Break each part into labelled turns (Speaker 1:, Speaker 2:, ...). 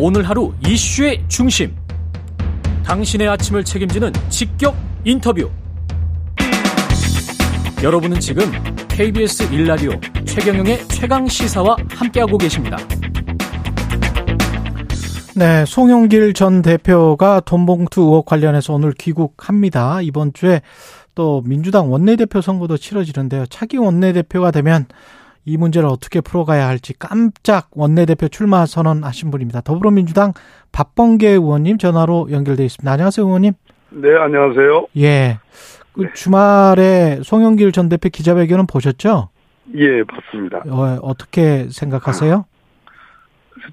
Speaker 1: 오늘 하루 이슈의 중심. 당신의 아침을 책임지는 직격 인터뷰. 여러분은 지금 KBS 1라디오 최경영의 최강 시사와 함께하고 계십니다.
Speaker 2: 네, 송영길 전 대표가 돈봉투 의혹 관련해서 오늘 귀국합니다. 이번 주에 또 민주당 원내대표 선거도 치러지는데요. 차기 원내대표가 되면 이 문제를 어떻게 풀어가야 할지 깜짝 원내대표 출마 선언하신 분입니다. 더불어민주당 박범계 의원님 전화로 연결돼 있습니다. 안녕하세요, 의원님.
Speaker 3: 네, 안녕하세요.
Speaker 2: 예. 그 주말에 송영길 전 대표 기자회견은 보셨죠?
Speaker 3: 예, 봤습니다.
Speaker 2: 어, 어떻게 생각하세요?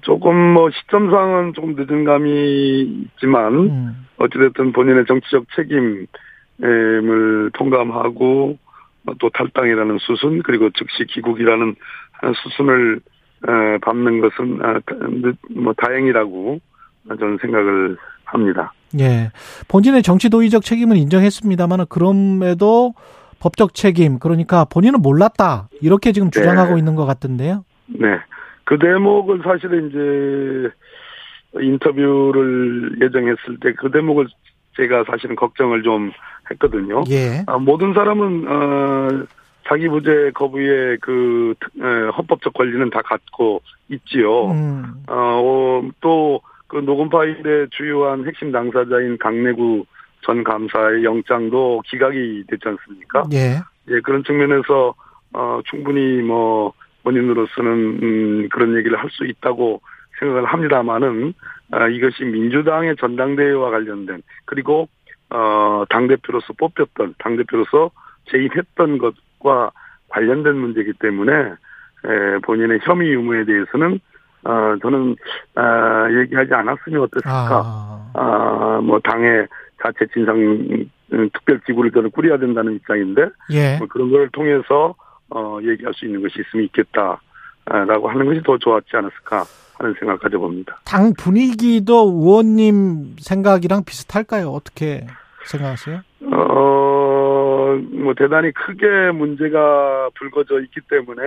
Speaker 3: 조금 뭐 시점상은 조금 늦은 감이 있지만 음. 어찌됐든 본인의 정치적 책임을 통감하고 또 탈당이라는 수순 그리고 즉시 귀국이라는 수순을 밟는 것은 아, 뭐 다행이라고 저는 생각을 합니다.
Speaker 2: 예. 본인의 정치 도의적 책임은 인정했습니다만 그럼에도 법적 책임 그러니까 본인은 몰랐다 이렇게 지금 주장하고 네. 있는 것 같은데요.
Speaker 3: 네. 그 대목을 사실은 이제 인터뷰를 예정했을 때 그 대목을 제가 사실은 걱정을 좀 했거든요.
Speaker 2: 예.
Speaker 3: 아, 모든 사람은 어, 자기 부재 거부의 그 에, 헌법적 권리는 다 갖고 있지요. 음. 어, 또그 녹음 파일의 주요한 핵심 당사자인 강내구 전 감사의 영장도 기각이 됐지 않습니까?
Speaker 2: 예.
Speaker 3: 예, 그런 측면에서 어, 충분히 뭐 본인으로서는 음, 그런 얘기를 할 수 있다고 생각을 합니다만은 아, 이것이 민주당의 전당대회와 관련된 그리고 어, 당대표로서 뽑혔던, 당대표로서 재임했던 것과 관련된 문제이기 때문에, 에, 본인의 혐의 유무에 대해서는, 어, 저는, 아, 얘기하지 않았으면 어땠을까. 아, 아 뭐, 당의 자체 진상 음, 특별기구를 저는 꾸려야 된다는 입장인데,
Speaker 2: 예.
Speaker 3: 뭐 그런 걸 통해서, 어, 얘기할 수 있는 것이 있으면 있겠다 라고 하는 것이 더 좋았지 않았을까. 하는 생각을 가져봅니다.
Speaker 2: 당 분위기도 의원님 생각이랑 비슷할까요? 어떻게 생각하세요?
Speaker 3: 어, 뭐 대단히 크게 문제가 불거져 있기 때문에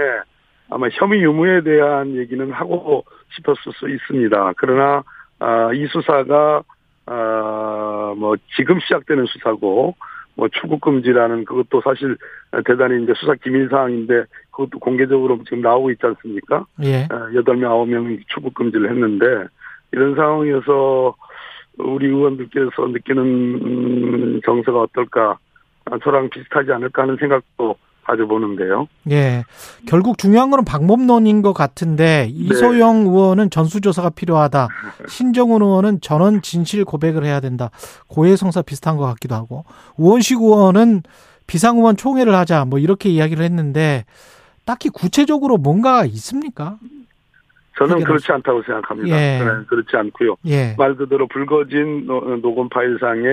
Speaker 3: 아마 혐의 유무에 대한 얘기는 하고 싶었을 수 있습니다. 그러나 아, 이 수사가 아, 뭐 지금 시작되는 수사고 뭐 출국 금지라는 그것도 사실 대단히 이제 수사 기밀 사항인데 그것도 공개적으로 지금 나오고 있지 않습니까?
Speaker 2: 예.
Speaker 3: 어, 여덟 명 아홉 명이 출국 금지를 했는데 이런 상황에서 우리 의원들께서 느끼는 음, 정서가 어떨까 아, 저랑 비슷하지 않을까 하는 생각도 가져보는데요.
Speaker 2: 예. 결국 중요한 거는 방법론인 것 같은데 이소영 네. 의원은 전수조사가 필요하다. 신정훈 의원은 전원 진실 고백을 해야 된다. 고해성사 비슷한 것 같기도 하고 우원식 의원은 비상의원 총회를 하자 뭐 이렇게 이야기를 했는데 딱히 구체적으로 뭔가 있습니까?
Speaker 3: 저는 그렇지 않다고 생각합니다. 예. 네, 그렇지 않고요.
Speaker 2: 예.
Speaker 3: 말 그대로 불거진 녹음 파일상에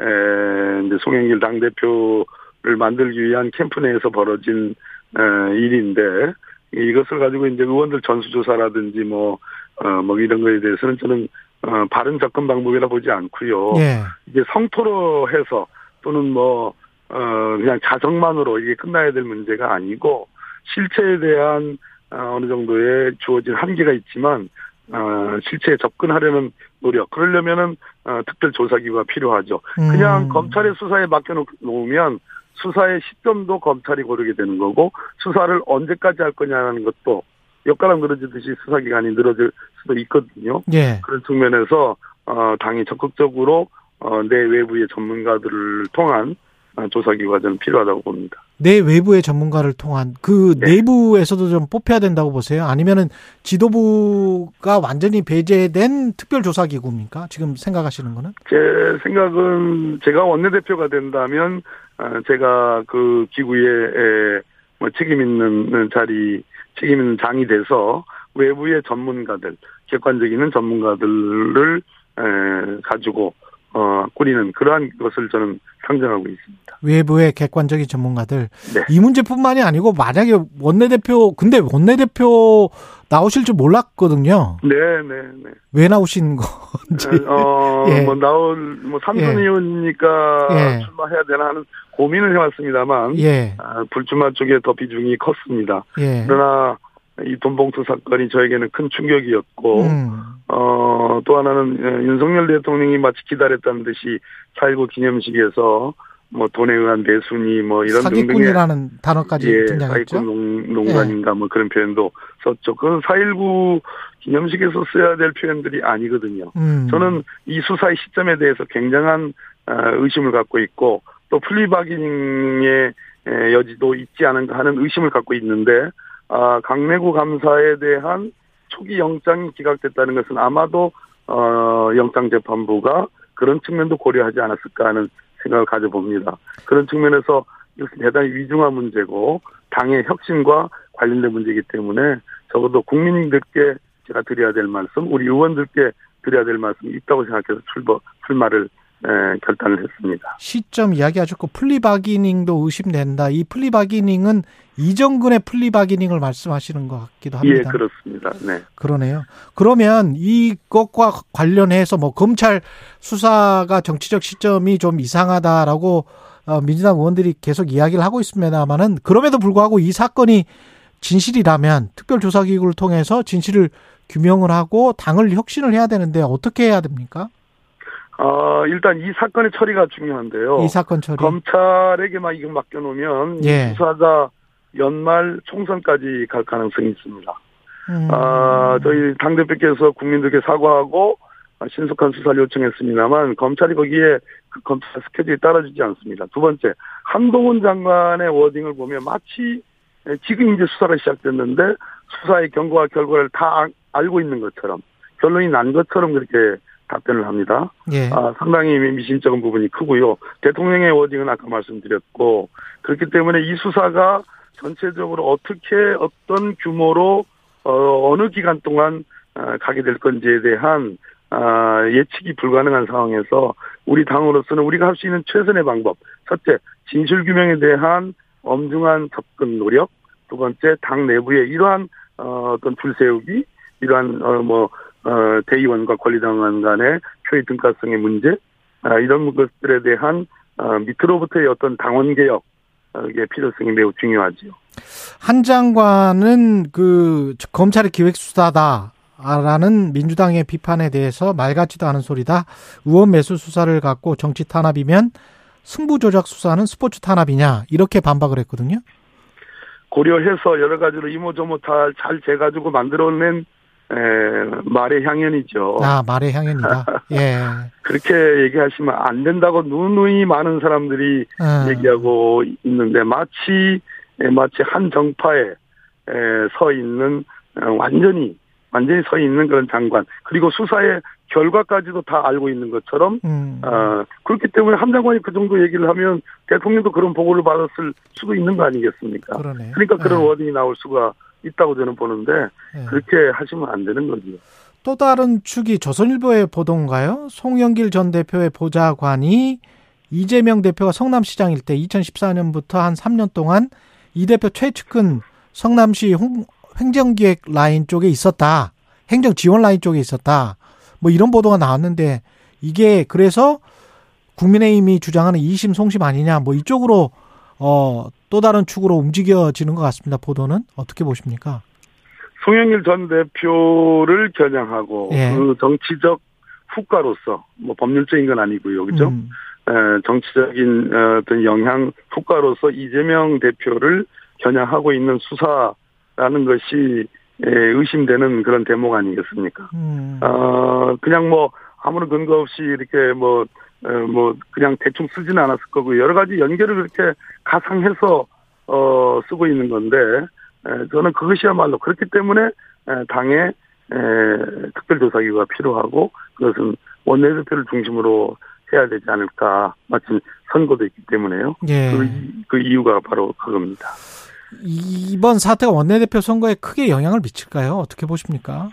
Speaker 3: 에, 이제 송영길 당대표 를 만들기 위한 캠프 내에서 벌어진 일인데 이것을 가지고 이제 의원들 전수조사라든지 뭐, 어, 뭐 이런 거에 대해서는 저는, 어, 바른 접근 방법이라 보지 않고요.
Speaker 2: 예.
Speaker 3: 이게 성토로 해서 또는 뭐, 어, 그냥 자성만으로 이게 끝나야 될 문제가 아니고 실체에 대한 어, 어느 정도의 주어진 한계가 있지만 어, 실체에 접근하려는 노력. 그러려면은 어, 특별조사기구가 필요하죠. 그냥 음. 검찰의 수사에 맡겨놓으면 수사의 시점도 검찰이 고르게 되는 거고 수사를 언제까지 할 거냐는 것도 엿가락 늘어지듯이 수사 기간이 늘어질 수도 있거든요.
Speaker 2: 예.
Speaker 3: 그런 측면에서 어 당이 적극적으로 어 내 외부의 전문가들을 통한 어, 조사기구가 저는 필요하다고 봅니다.
Speaker 2: 내 외부의 전문가를 통한 그 네. 내부에서도 좀 뽑혀야 된다고 보세요? 아니면은 지도부가 완전히 배제된 특별조사기구입니까? 지금 생각하시는 거는?
Speaker 3: 제 생각은 제가 원내대표가 된다면 어, 제가 그 기구에 뭐 책임 있는 자리, 책임 있는 장이 돼서 외부의 전문가들, 객관적인 전문가들을 가지고 어, 꾸리는 그러한 것을 저는 상정하고 있습니다.
Speaker 2: 외부의 객관적인 전문가들.
Speaker 3: 네.
Speaker 2: 이 문제뿐만이 아니고 만약에 원내대표, 근데 원내대표 나오실 줄 몰랐거든요.
Speaker 3: 네, 네, 네.
Speaker 2: 왜 나오신 건지.
Speaker 3: 어, 예. 뭐 나올, 뭐 삼선 예. 의원이니까 예. 출마해야 되나 하는 고민을 해왔습니다만.
Speaker 2: 예.
Speaker 3: 아, 불출마 쪽에 더 비중이 컸습니다.
Speaker 2: 예.
Speaker 3: 그러나 이 돈봉투 사건이 저에게는 큰 충격이었고, 음. 어, 또 하나는 어, 윤석열 대통령이 마치 기다렸다는 듯이 4.19 기념식에서 뭐 돈에 의한 대순위 뭐 이런
Speaker 2: 사기꾼이라는 단어까지
Speaker 3: 예,
Speaker 2: 등장했죠.
Speaker 3: 사기꾼 농, 간인가 예. 뭐 그런 표현도 썼죠. 그건 4.19 기념식에서 써야 될 표현들이 아니거든요. 음. 저는 이 수사의 시점에 대해서 굉장한 어, 의심을 갖고 있고 또 플리바기닝의 여지도 있지 않은가 하는 의심을 갖고 있는데 아, 강내구 감사에 대한 초기 영장이 기각됐다는 것은 아마도 어, 영장재판부가 그런 측면도 고려하지 않았을까 하는 생각을 가져봅니다. 그런 측면에서 이것은 대단히 위중한 문제고 당의 혁신과 관련된 문제이기 때문에 적어도 국민들께 제가 드려야 될 말씀, 우리 의원들께 드려야 될 말씀이 있다고 생각해서 출범, 출마를 에, 결단을 했습니다.
Speaker 2: 시점 이야기하셨고 plea bargaining도 의심된다. 이 plea bargaining은 이정근의 plea bargaining을 말씀하시는 것 같기도 합니다.
Speaker 3: 예, 그렇습니다. 네.
Speaker 2: 그러네요. 그러면 이것과 관련해서 뭐 검찰 수사가 정치적 시점이 좀 이상하다라고 어, 민주당 의원들이 계속 이야기를 하고 있습니다만은 그럼에도 불구하고 이 사건이 진실이라면 특별조사기구를 통해서 진실을 규명을 하고 당을 혁신을 해야 되는데 어떻게 해야 됩니까?
Speaker 3: 어, 일단 이 사건의 처리가 중요한데요.
Speaker 2: 이 사건 처리.
Speaker 3: 검찰에게만 이거 맡겨놓으면 예. 수사가 연말 총선까지 갈 가능성이 있습니다. 음. 아, 저희 당대표께서 국민들께 사과하고 신속한 수사를 요청했습니다만 검찰이 거기에 그 검찰 스케줄이 따라주지 않습니다. 두 번째, 한동훈 장관의 워딩을 보면 마치 지금 이제 수사가 시작됐는데 수사의 경과와 결과를 다 알고 있는 것처럼 결론이 난 것처럼 그렇게 답변을 합니다. 예. 아, 상당히 미심쩍은 부분이 크고요. 대통령의 워딩은 아까 말씀드렸고 그렇기 때문에 이 수사가 전체적으로 어떻게 어떤 규모로 어, 어느 기간 동안 어, 가게 될 건지에 대한 아, 예측이 불가능한 상황에서 우리 당으로서는 우리가 할 수 있는 최선의 방법 첫째 진실 규명에 대한 엄중한 접근 노력 두 번째 당 내부의 이러한 어, 어떤 불세우기 이러한 어 뭐 어, 대의원과 권리당원 간의 표의 등가성의 문제, 아, 이런 것들에 대한 어, 밑으로부터의 어떤 당원 개혁의 필요성이 매우 중요하지요.
Speaker 2: 한 장관은 그 검찰의 기획 수사다. 라는 민주당의 비판에 대해서 말 같지도 않은 소리다. 의원 매수 수사를 갖고 정치 탄압이면 승부 조작 수사는 스포츠 탄압이냐 이렇게 반박을 했거든요.
Speaker 3: 고려해서 여러 가지로 이모저모 다잘 재가지고 만들어낸 에, 말의 향연이죠.
Speaker 2: 아, 말의 향연이다. 예.
Speaker 3: 그렇게 얘기하시면 안 된다고 누누이 많은 사람들이 음. 얘기하고 있는데 마치 마치 한 정파에 에, 서 있는 어, 완전히 완전히 서 있는 그런 장관 그리고 수사의 결과까지도 다 알고 있는 것처럼 음. 어, 그렇기 때문에 한 장관이 그 정도 얘기를 하면 대통령도 그런 보고를 받았을 수도 있는 거 아니겠습니까?
Speaker 2: 그러네.
Speaker 3: 그러니까 그런 네. 워딩이 나올 수가 있다고 저는 보는데 네. 그렇게 하시면 안 되는 거죠.
Speaker 2: 또 다른 축이 조선일보의 보도인가요? 송영길 전 대표의 보좌관이 이재명 대표가 성남시장일 때 2014년부터 한 3년 동안 이 대표 최측근 성남시 행정기획 라인 쪽에 있었다. 행정 지원 라인 쪽에 있었다. 뭐 이런 보도가 나왔는데 이게 그래서 국민의힘이 주장하는 이심 송심 아니냐 뭐 이쪽으로 어, 또 다른 축으로 움직여지는 것 같습니다. 보도는 어떻게 보십니까?
Speaker 3: 송영길 전 대표를 겨냥하고 예. 그 정치적 후과로서 뭐 법률적인 건 아니고요, 그죠? 음. 에, 정치적인 어, 어떤 영향 후과로서 이재명 대표를 겨냥하고 있는 수사라는 것이 에, 의심되는 그런 대목 아니겠습니까? 음. 어, 그냥 뭐 아무런 근거 없이 이렇게 뭐 뭐 그냥 대충 쓰지는 않았을 거고 여러 가지 연결을 그렇게 가상해서 어 쓰고 있는 건데 저는 그것이야말로 그렇기 때문에 당의 특별조사기구가 필요하고 그것은 원내대표를 중심으로 해야 되지 않을까 마침 선거도 있기 때문에요. 예. 그, 그 이유가 바로 그겁니다.
Speaker 2: 이번 사태가 원내대표 선거에 크게 영향을 미칠까요? 어떻게 보십니까?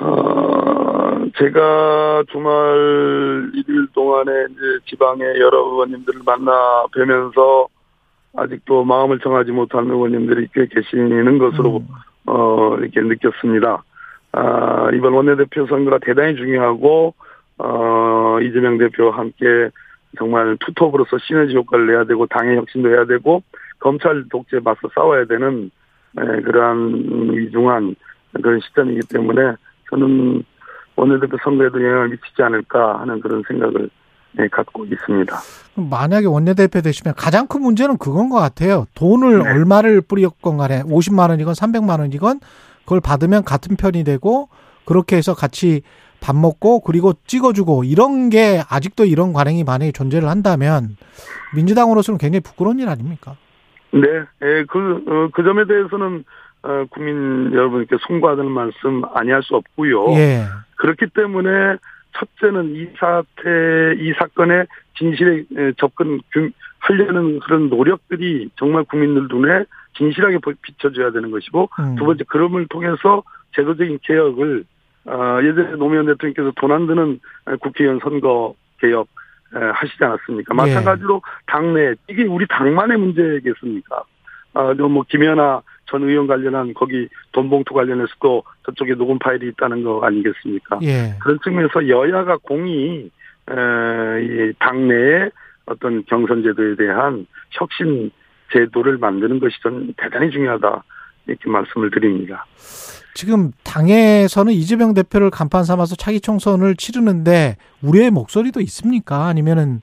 Speaker 3: 어, 제가 주말 일일 동안에 이제 지방의 여러 의원님들을 만나 뵈면서 아직도 마음을 정하지 못한 의원님들이 꽤 계시는 것으로 음. 어, 이렇게 느꼈습니다. 아, 이번 원내대표 선거가 대단히 중요하고 어, 이재명 대표와 함께 정말 투톱으로서 시너지 효과를 내야 되고 당의 혁신도 해야 되고 검찰 독재 맞서 싸워야 되는 에, 그러한 위중한 그런 시점이기 때문에 저는 원내대표 선거에도 영향을 미치지 않을까 하는 그런 생각을 네, 갖고 있습니다.
Speaker 2: 만약에 원내대표 되시면 가장 큰 문제는 그건 것 같아요. 돈을 네. 얼마를 뿌렸건 간에 50만 원이건 300만 원이건 그걸 받으면 같은 편이 되고 그렇게 해서 같이 밥 먹고 그리고 찍어주고 이런 게 아직도 이런 관행이 만약에 존재를 한다면 민주당으로서는 굉장히 부끄러운 일 아닙니까?
Speaker 3: 네, 예, 그, 어, 그 점에 대해서는 어, 국민 여러분께 송구하는 말씀 아니할 수 없고요. 예. 그렇기 때문에 첫째는 이 사태, 이 사건에 진실에 접근 하려는 그런 노력들이 정말 국민들 눈에 진실하게 비춰줘야 되는 것이고, 음. 두 번째, 그럼을 통해서 제도적인 개혁을, 어, 예전에 노무현 대통령께서 돈안 드는 국회의원 선거 개혁 하시지 않았습니까? 예. 마찬가지로 당내, 이게 우리 당만의 문제겠습니까? 아, 뭐, 김연아 전 의원 관련한 거기 돈봉투 관련해서도 저쪽에 녹음 파일이 있다는 거 아니겠습니까? 예. 그런 측면에서 여야가 공이 에, 당내에 어떤 경선 제도에 대한 혁신 제도를 만드는 것이 전 대단히 중요하다 이렇게 말씀을 드립니다.
Speaker 2: 지금 당에서는 이재명 대표를 간판 삼아서 차기 총선을 치르는데 우리의 목소리도 있습니까? 아니면은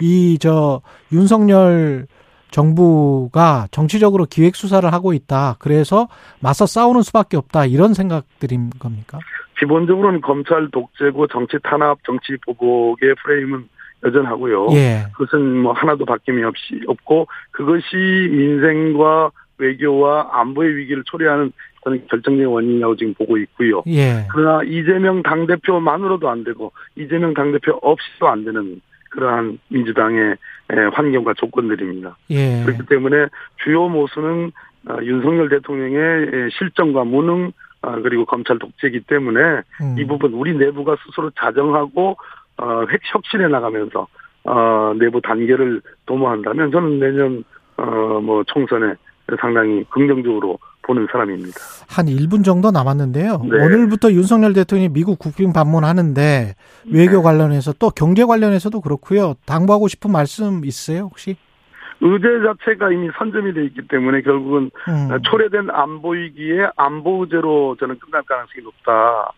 Speaker 2: 이 저 윤석열 정부가 정치적으로 기획 수사를 하고 있다. 그래서 맞서 싸우는 수밖에 없다. 이런 생각들인 겁니까?
Speaker 3: 기본적으로는 검찰 독재고 정치 탄압, 정치 보복의 프레임은 여전하고요. 예. 그것은 뭐 하나도 바뀜이 없이 없고 그것이 민생과 외교와 안보의 위기를 초래하는 저는 결정적인 원인이라고 지금 보고 있고요. 예. 그러나 이재명 당대표만으로도 안 되고 이재명 당대표 없이도 안 되는 그러한 민주당의 환경과 조건들입니다. 예. 그렇기 때문에 주요 모순은 어, 윤석열 대통령의 실정과 무능 어, 그리고 검찰 독재이기 때문에 음. 이 부분 우리 내부가 스스로 자정하고 어, 혁신해 나가면서 내부 단계를 도모한다면 저는 내년 뭐 총선에 상당히 긍정적으로 보는 사람입니다.
Speaker 2: 한 1분 정도 남았는데요. 네. 오늘부터 윤석열 대통령이 미국 국빈 방문하는데 외교 네. 관련해서 또 경제 관련해서도 그렇고요. 당부하고 싶은 말씀 있으세요, 혹시?
Speaker 3: 의제 자체가 이미 선점이 돼 있기 때문에 결국은 음. 초래된 안보 위기에 안보 의제로 저는 끝날 가능성이 높다.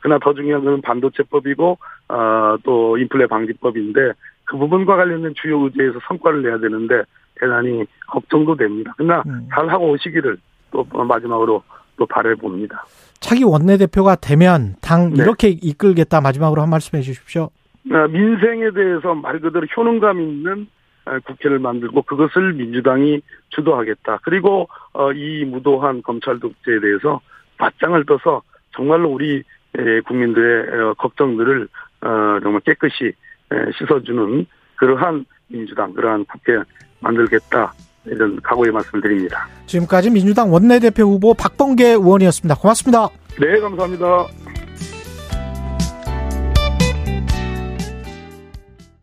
Speaker 3: 그러나 더 중요한 것은 반도체법이고 어, 또 인플레 방지법인데 그 부분과 관련된 주요 의제에서 성과를 내야 되는데 대단히 걱정도 됩니다. 그러나 음. 잘 하고 오시기를 또 마지막으로 또 바라봅니다.
Speaker 2: 차기 원내대표가 되면 당 네. 이렇게 이끌겠다 마지막으로 한 말씀 해주십시오.
Speaker 3: 아, 민생에 대해서 말 그대로 효능감 있는 아, 국회를 만들고 그것을 민주당이 주도하겠다. 그리고 어, 이 무도한 검찰 독재에 대해서 맞짱을 떠서 정말로 우리 국민들의 어, 걱정들을 어, 정말 깨끗이 씻어주는 그러한 민주당, 그러한 국회 만들겠다. 이런 각오의 말씀을 드립니다.
Speaker 2: 지금까지 민주당 원내대표 후보 박범계 의원이었습니다. 고맙습니다.
Speaker 3: 네, 감사합니다.